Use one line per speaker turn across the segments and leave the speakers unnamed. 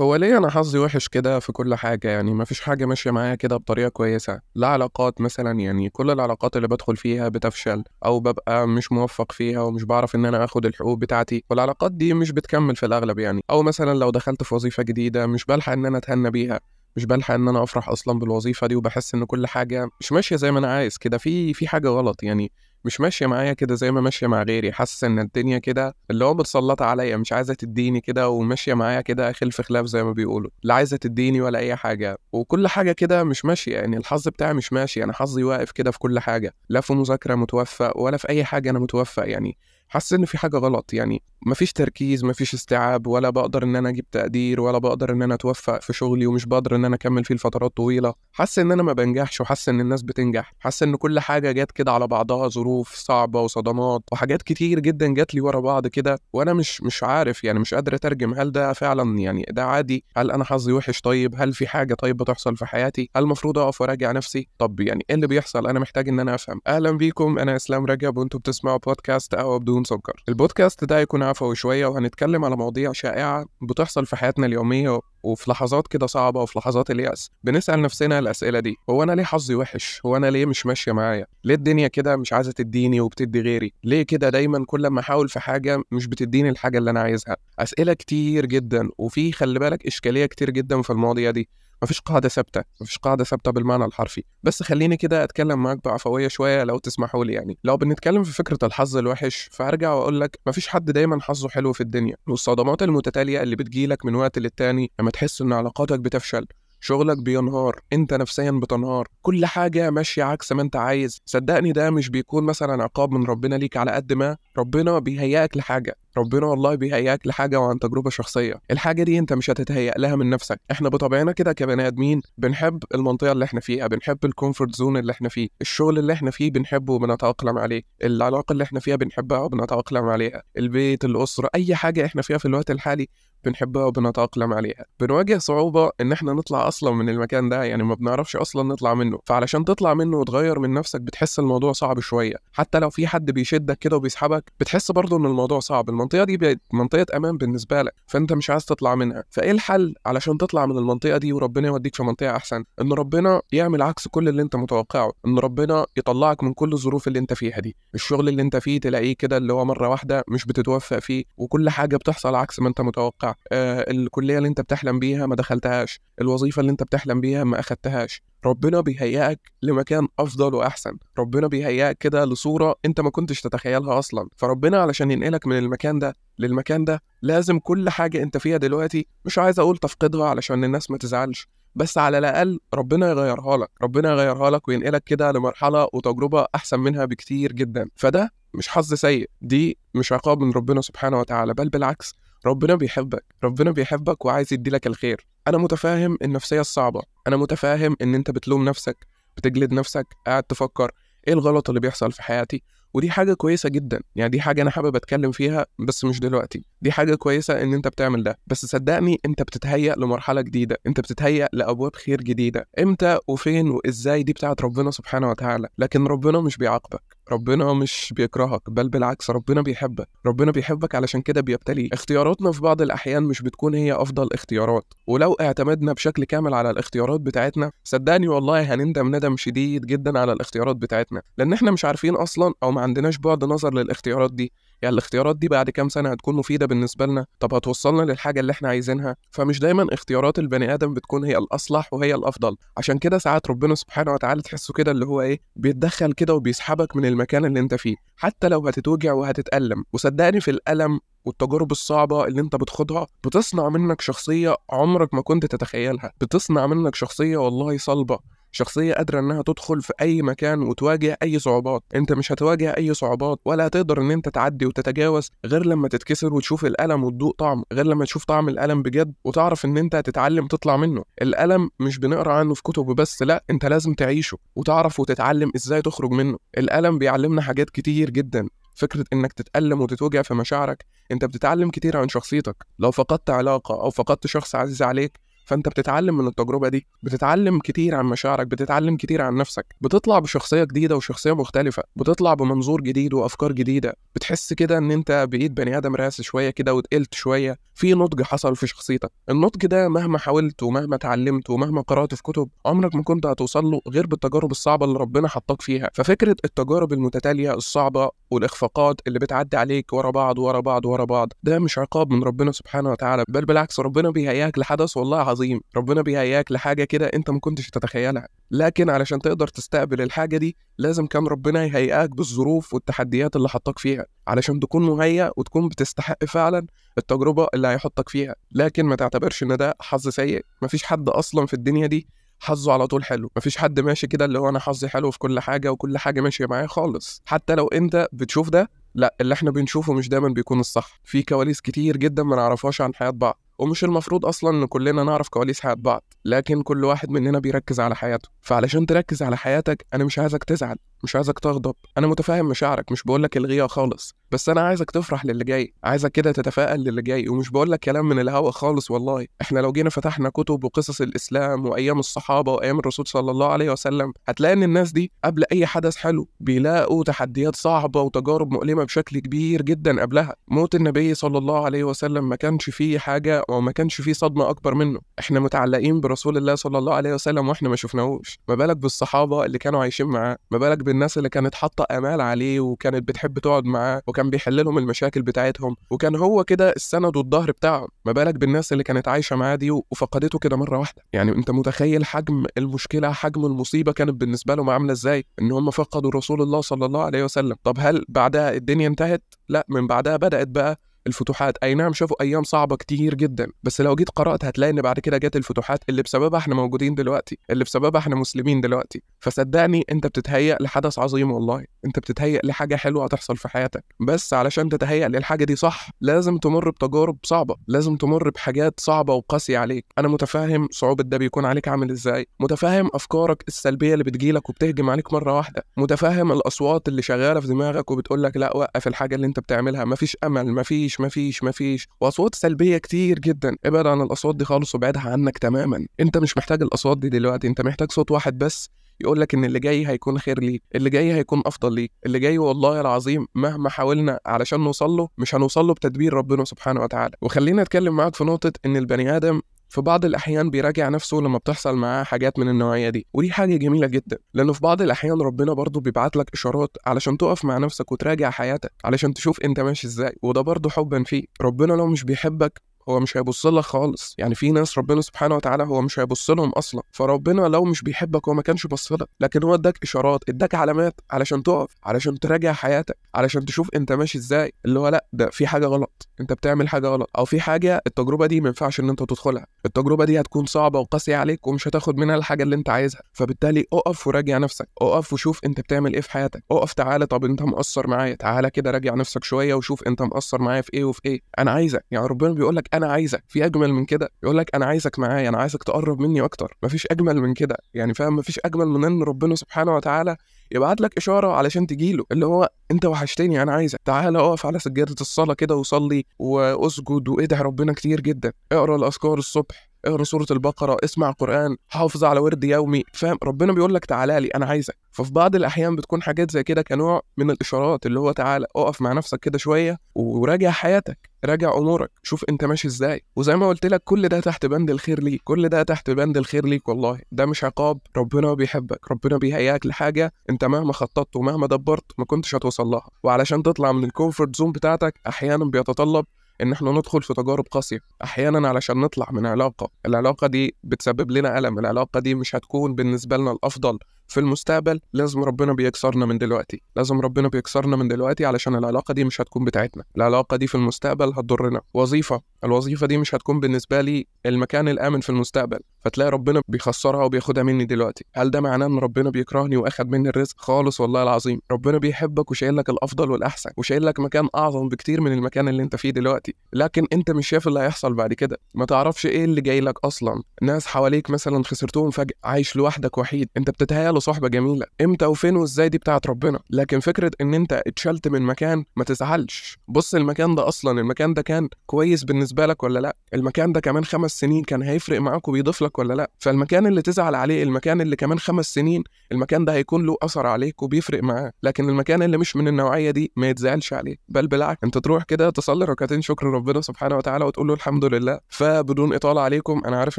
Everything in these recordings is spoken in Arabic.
هو ليه أنا حظي وِحِش كده في كل حاجة، يعني ما فيش حاجة ماشية معايا كده بطريقة كويسة، لا علاقات مثلًا يعني كل العلاقات اللي بادخل فيها بتفشل، أو بابقى مش موفّق فيها ومش باعرف إن أنا آخُد الحقوق بتاعتي، والعلاقات دي مش بتكمّل في الأغلب يعني، أو مثلًا لو دخلت في وظيفة جديدة مش بالحق إن أنا أتهنّى بيها، مش بالحق إن أنا أفرح أصلًا بالوظيفة دي، وباحس إن كل حاجة مش ماشية زي ما أنا عايز كده، في في حاجة غلط يعني. مش ماشية معايا كده زي ما ماشية مع غيري، حاسس إن الدنيا كده اللي هو متسلّطة عليّا، مش عايزة تدّيني كده وماشية معايا كده خِلف خلاف زي ما بيقولوا، لا عايزة تدّيني ولا أي حاجة، وكل حاجة كده مش ماشية، يعني الحظ بتاعي مش ماشي، أنا حظي واقف كده في كل حاجة، لا في مذاكرة متوفّق ولا في أي حاجة أنا متوفّق. يعني، حاسس إن في حاجة غلط، يعني ما فيش تركيز، ما فيش استيعاب، ولا باقدر إن أنا أجيب تقدير، ولا باقدر إن أنا أتوفّق في شغلي، ومش باقدر إن أنا أكمّل فيه لفترات طويلة، حاسس إن أنا ما بانجحش وحاسس إن الناس بتنجح، حاسس إن كل حاجة جات كده على بعضها ظروف صعبة وصدمات وحاجات كتير جدًا جات لي ورا بعض كده، وأنا مش مش عارف يعني مش قادر أترجم هل ده فعلًا يعني ده عادي؟ هل أنا حظي وِحِش طيب؟ هل في حاجة طيب بتحصل في حياتي؟ هل المفروض أقف وأراجع نفسي؟ طب يعني إيه اللي بيحصل؟ أنا محتاج إن أنا أفهم. أهلًا بيكم أنا إسلام رجب وأنتم بتسمعوا بودكاست قهوة بدون سكر. البودكاست ده هيكون عفوي شوية وهنتكلم على مواضيع شائعة بتحصل في حياتنا اليومية وفي لحظات كده صعبة وفي لحظات اليأس بنسأل نفسنا الأسئلة دي هو أنا ليه حظي وحش؟ هو أنا ليه مش ماشية معايا؟ ليه الدنيا كده مش عايزة تديني وبتدي غيري؟ ليه كده دايما كل ما أحاول في حاجة مش بتديني الحاجة اللي أنا عايزها؟ أسئلة كتير جدا وفي خلي بالك إشكالية كتير جدا في المواضيع دي مفيش قاعدة ثابتة مفيش قاعدة ثابتة بالمعنى الحرفي. بس خليني كده أتكلم معاك بعفوية شوية لو تسمحوا لي يعني. لو بنتكلم في فكرة الحظ الوحش فهرجع وأقول لك مفيش حد دايما حظه حلو في الدنيا. والصدمات المتتالية اللي بتجيلك من وقت للتاني لما تحس إن علاقاتك بتفشل. شغلك بينهار انت نفسيا بتنهار كل حاجة ماشية عكس ما انت عايز. صدقني ده مش بيكون مثلا عقاب من ربنا ليك على قد ما ربنا بيهيئك لحاجة. ربنا والله بيهيئك لحاجة وعن تجربة شخصية. الحاجة دي انت مش هتتهيأ لها من نفسك. إحنا بطبعنا كده كبني آدمين بنحب المنطقة اللي إحنا فيها بنحب ال comfort zone اللي إحنا فيه. الشغل اللي إحنا فيه بنحبه وبنتأقلم عليه. العلاقة اللي إحنا فيها بنحبها وبنتأقلم عليها. البيت الأسرة أي حاجة إحنا فيها في الوقت الحالي بنحبها وبنتأقلم عليها. بنواجه صعوبة إن إحنا نطلع أصلا من المكان ده يعني ما بنعرفش أصلا نطلع منه. فعلشان تطلع منه وتغير من نفسك بتحس الموضوع صعب شوية. حتى لو في حد بيشدك كده وبيسحبك بتحس برضه إن الموضوع صعب. المنطقة دي بقت منطقة أمان بالنسبة لك فأنت مش عايز تطلع منها. فإيه الحل علشان تطلع من المنطقة دي؟ وربنا يوديك في منطقة أحسن. إن ربنا يعمل عكس كل اللي أنت متوقعه. إن ربنا يطلعك من كل الظروف اللي أنت فيها دي. الشغل اللي أنت فيه تلاقيه كده اللي هو مرة واحدة مش بتتوفق فيه وكل حاجة بتحصل عكس ما أنت متوقع آه الكلية اللي أنت بتحلم بيها ما دخلتهاش الوظيفة اللي أنت بتحلم بيها ما أخدتهاش. ربنا بيهيئك لمكان أفضل وأحسن. ربنا بيهيئك كده لصورة أنت ما كنتش تتخيلها أصلا. فربنا علشان ينقلك من المكان ده للمكان ده لازم كل حاجة أنت فيها دلوقتي مش عايز أقول تفقدها علشان الناس ما تزعلش بس على الأقل ربنا يغيرها لك. ربنا يغيرها لك وينقلك كده لمرحلة وتجربة أحسن منها بكتير جدا. فده مش حظ سيء دي مش عقاب من ربنا سبحانه وتعالى بل بالعكس ربنا بيحبك ربنا بيحبك وعايز يديلك الخير. أنا متفاهم النفسية الصعبة. أنا متفاهم إن أنت بتلوم نفسك بتجلد نفسك قاعد تفكر إيه الغلط اللي بيحصل في حياتي؟ ودي حاجة كويسة جدا. يعني دي حاجة أنا حابب أتكلم فيها بس مش دلوقتي. دي حاجة كويسة إن أنت بتعمل ده. بس صدقني أنت بتتهيأ لمرحلة جديدة. أنت بتتهيأ لأبواب خير جديدة. إمتى وفين وإزاي دي بتاعت ربنا سبحانه وتعالى. لكن ربنا مش بيعاقبك. ربنا مش بيكرهك. بل بالعكس ربنا بيحبك. ربنا بيحبك علشان كده بيبتليك اختياراتنا في بعض الأحيان مش بتكون هي أفضل اختيارات. ولو اعتمدنا بشكل كامل على الاختيارات بتاعتنا صدقني والله هنندم ندم شديد جدا على الاختيارات بتاعتنا. لأن إحنا مش عارفين أصلا أو ما عندناش بعد نظر للاختيارات دي. يعني الاختيارات دي بعد كام سنة هتكون مفيدة بالنسبة لنا؟ طب هتوصلنا للحاجة اللي إحنا عايزينها؟ فمش دايما اختيارات البني آدم بتكون هي الأصلح وهي الأفضل. عشان كده ساعات ربنا سبحانه وتعالى تحسه كده اللي هو إيه بيتدخل كده وبيسحبك من المكان اللي أنت فيه. حتى لو هتتوجع وهتتألم. وصدقني في الألم والتجارب الصعبة اللي أنت بتخوضها بتصنع منك شخصية عمرك ما كنت تتخيلها. بتصنع منك شخصية والله صلبة. شخصية قادرة إنها تدخل في أي مكان وتواجه أي صعوبات، أنت مش هتواجه أي صعوبات ولا هتقدر إن أنت تعدي وتتجاوز غير لما تتكسر وتشوف الألم وتدوق طعم، غير لما تشوف طعم الألم بجد وتعرف إن أنت هتتعلم تطلع منه، الألم مش بنقرأ عنه في كتب بس لأ أنت لازم تعيشه وتعرف وتتعلم إزاي تخرج منه، الألم بيعلمنا حاجات كتير جدا. فكرة إنك تتألم وتتوجع في مشاعرك أنت بتتعلم كتير عن شخصيتك. لو فقدت علاقة أو فقدت شخص عزيز عليك فأنت بتتعلم من التجربة دي بتتعلم كتير عن مشاعرك بتتعلم كتير عن نفسك. بتطلع بشخصية جديدة وشخصية مختلفة بتطلع بمنظور جديد وأفكار جديدة. بتحس كده إن أنت بقيت بني آدم راسي شوية كده وتقلت شوية في نضج حصل في شخصيتك. النضج ده مهما حاولت ومهما اتعلمت ومهما قرأت في كتب عمرك ما كنت هتوصل له غير بالتجارب الصعبة اللي ربنا حطك فيها. ففكرة التجارب المتتالية الصعبة والإخفاقات اللي بتعدي عليك ورا بعض ورا بعض ورا بعض ده مش عقاب من ربنا سبحانه وتعالى بل بالعكس ربنا بيهيئك لحدث والله عظيم. ربنا بيهيئك لحاجة كده أنت ما كنتش تتخيلها. لكن علشان تقدر تستقبل الحاجة دي لازم كان ربنا يهيئك بالظروف والتحديات اللي حطك فيها. علشان تكون مهيأ وتكون بتستحق فعلا التجربة اللي هيحطك فيها. لكن ما تعتبرش إن ده حظ سيء. مفيش حد أصلا في الدنيا دي حظه على طول حلو. مفيش حد ماشي كده اللي هو أنا حظي حلو في كل حاجة وكل حاجة ماشية معايا خالص. حتى لو أنت بتشوف ده لأ اللي إحنا بنشوفه مش دايما بيكون الصح. في كواليس كتير جدا ما نعرفهاش عن حياة بعض. ومش المفروض أصلا إن كلنا نعرف كواليس حياة بعض لكن كل واحد مننا بيركز على حياته. فعلشان تركز على حياتك أنا مش عايزك تزعل. مش عايزك تغضب. أنا متفاهم مشاعرك مش بقولك الغيها خالص. بس أنا عايزك تفرح للي جاي عايزك كده تتفائل للي جاي. ومش بقولك كلام من الهوا خالص والله. إحنا لو جينا فتحنا كتب وقصص الإسلام وأيام الصحابة وأيام الرسول صلى الله عليه وسلم هتلاقي إن الناس دي قبل أي حدث حلو بيلاقوا تحديات صعبة وتجارب مؤلمة بشكل كبير جدا قبلها. موت النبي صلى الله عليه وسلم ما كانش فيه حاجة أو ما كانش فيه صدمة أكبر منه. إحنا متعلقين برسول الله صلى الله عليه وسلم وإحنا ما شفناهوش. ما بالك بالصحابة اللي كانوا عايشين معاه. ما بالك بالناس اللي كانت حاطة آمال عليه وكانت بتحب تقعد معاه وكان بيحل لهم المشاكل بتاعتهم. وكان هو كده السند والظهر بتاعهم. ما بالك بالناس اللي كانت عايشة معاه دي وفقدته كده مرة واحدة. يعني أنت متخيل حجم المشكلة حجم المصيبة كانت بالنسبة لهم عاملة إزاي؟ إن هم فقدوا رسول الله صلى الله عليه وسلم. طب هل بعدها الدنيا انتهت؟ لا من بعدها بدأت بقى الفتوحات. أي نعم شافوا أيام صعبة كتير جدا بس لو جيت قرأت هتلاقي إن بعد كده جت الفتوحات اللي بسببها إحنا موجودين دلوقتي اللي بسببها إحنا مسلمين دلوقتي. فصدقني أنت بتتهيأ لحدث عظيم والله. أنت بتتهيأ لحاجة حلوة هتحصل في حياتك. بس علشان تتهيأ للحاجة دي صح لازم تمر بتجارب صعبة. لازم تمر بحاجات صعبة وقاسية عليك. أنا متفاهم صعوبة ده بيكون عليك عامل إزاي. متفاهم أفكارك السلبية اللي بتجيلك وبتهجم عليك مرة واحدة. متفاهم الأصوات اللي شغالة في دماغك وبتقول لك لا وقف الحاجة اللي أنت بتعملها. مفيش أمل مفيش مفيش مفيش وأصوات سلبية كتير جدا. ابعد عن الأصوات دي خالص وابعدها عنك تماما. أنت مش محتاج الأصوات دي دلوقتي. أنت محتاج صوت واحد بس يقول لك إن اللي جاي هيكون خير ليك. اللي جاي هيكون أفضل ليك. اللي جاي والله العظيم مهما حاولنا علشان نوصل له مش هنوصل له بتدبير ربنا سبحانه وتعالى. وخلينا أتكلم معاك في نقطة إن البني آدم في بعض الأحيان بيراجع نفسه لما بتحصل معاه حاجات من النوعية دي ودي حاجة جميلة جدا لأنه في بعض الأحيان ربنا برضه بيبعت لك إشارات علشان تقف مع نفسك وتراجع حياتك علشان تشوف أنت ماشي إزاي وده برضه حبا فيه ربنا لو مش بيحبك هو مش هيبص لك خالص. يعني في ناس ربنا سبحانه وتعالى هو مش هيبص لهم أصلا. فربنا لو مش بيحبك هو ما كانش بص لك. لكن هو اداك إشارات اداك علامات علشان تقف علشان تراجع حياتك علشان تشوف أنت ماشي إزاي. اللي هو لا ده في حاجة غلط. أنت بتعمل حاجة غلط. أو في حاجة التجربة دي ما ينفعش إن أنت تدخلها. التجربة دي هتكون صعبة وقاسية عليك ومش هتاخد منها الحاجة اللي أنت عايزها. فبالتالي أقف وراجع نفسك. أقف وشوف أنت بتعمل إيه في حياتك. أقف تعالى طب أنت مقصر معايا. تعالى كده راجع نفسك شوية وشوف أنت مقصر معايا في إيه وفي إيه. أنا عايزك. يعني ربنا بيقول لك أنا عايزك. في أجمل من كده؟ يقول لك أنا عايزك معايا أنا عايزك تقرب مني أكتر. مفيش أجمل من كده. يعني فاهم؟ مفيش أجمل من إن ربنا سبحانه وتعالى يبعت لك إشارة علشان تجيله. اللي هو أنت وحشتني أنا عايزك. تعالى أقف على سجادة الصلاة كده وصلي واسجد وادعي ربنا كتير جدا. اقرأ الأذكار الصبح. اقرأ سورة البقرة اسمع قرآن حافظ على ورد يومي فاهم؟ ربنا بيقول لك تعالى لي أنا عايزك. ففي بعض الأحيان بتكون حاجات زي كده كنوع من الإشارات اللي هو تعالى اقف مع نفسك كده شوية وراجع حياتك راجع أمورك شوف أنت ماشي إزاي. وزي ما قلت لك كل ده تحت بند الخير ليك كل ده تحت بند الخير ليك والله. ده مش عقاب ربنا بيحبك ربنا بيهيئك لحاجة أنت مهما خططت ومهما دبرت ما كنتش هتوصل لها. وعلشان تطلع من ال comfort zone بتاعتك أحيانا بيتطلب إن إحنا ندخل في تجارب قاسية. أحيانا علشان نطلع من علاقة العلاقة دي بتسبب لنا ألم العلاقة دي مش هتكون بالنسبة لنا الأفضل. في المستقبل لازم ربنا بيكسرنا من دلوقتي. لازم ربنا بيكسرنا من دلوقتي علشان العلاقة دي مش هتكون بتاعتنا. العلاقة دي في المستقبل هتضرنا. وظيفة. الوظيفة دي مش هتكون بالنسبة لي المكان الآمن في المستقبل. فتلاقي ربنا بيخسرها وبياخدها مني دلوقتي. هل ده معناه إن ربنا بيكرهني وأخد مني الرزق؟ خالص والله العظيم. ربنا بيحبك وشايل لك الأفضل والأحسن وشايل لك مكان أعظم بكتير من المكان اللي أنت فيه دلوقتي. لكن أنت مش شايف اللي هيحصل بعد كده. ما تعرفش إيه اللي جاي لك أصلا. ناس حواليك مثلا خسرتهم فجأة عايش لوحدك وحيد. أنت بتتهيأ صحبه جميلة. إمتى وفين وإزاي دي بتاعت ربنا. لكن فكرة إن أنت اتشلت من مكان ما تزعلش. بص المكان ده أصلا المكان ده كان كويس بالنسبة لك ولا لأ؟ المكان ده كمان خمس سنين كان هيفرق معاك وبيضيف لك ولا لأ؟ فالمكان اللي تزعل عليه المكان اللي كمان خمس سنين المكان ده هيكون له أثر عليك وبيفرق معاه. لكن المكان اللي مش من النوعية دي ما يتزعلش عليه. بل بالعكس أنت تروح كده تصلي ركعتين شكر ربنا سبحانه وتعالى وتقول له الحمد لله. فبدون إطالة عليكم أنا عارف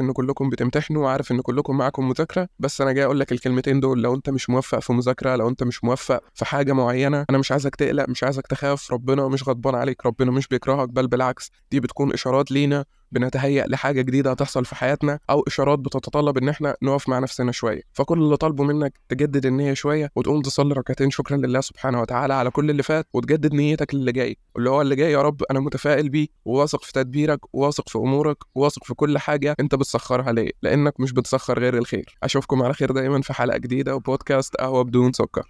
إن كلكم بتمتحنوا وعارف إن كلكم معاكم مذاكرة بس أنا جاي أقول لك الكلمتين دول. لو انت مش موفق في مذاكرة لو انت مش موفق في حاجة معينة أنا مش عايزك تقلق مش عايزك تخاف ربنا مش غضبان عليك ربنا مش بيكرهك بل بالعكس دي بتكون إشارات لينا بنتهيأ لحاجة جديدة هتحصل في حياتنا أو إشارات بتتطلب إن إحنا نقف مع نفسنا شوية، فكل اللي طالبه منك تجدد النية شوية وتقوم تصلي ركعتين شكرا لله سبحانه وتعالى على كل اللي فات وتجدد نيتك للي جاي، اللي هو اللي جاي يا رب أنا متفائل بيه وواثق في تدبيرك وواثق في أمورك وواثق في كل حاجة أنت بتسخرها ليا، لأنك مش بتسخر غير الخير، أشوفكم على خير دايما في حلقة جديدة وبودكاست قهوة بدون سكر.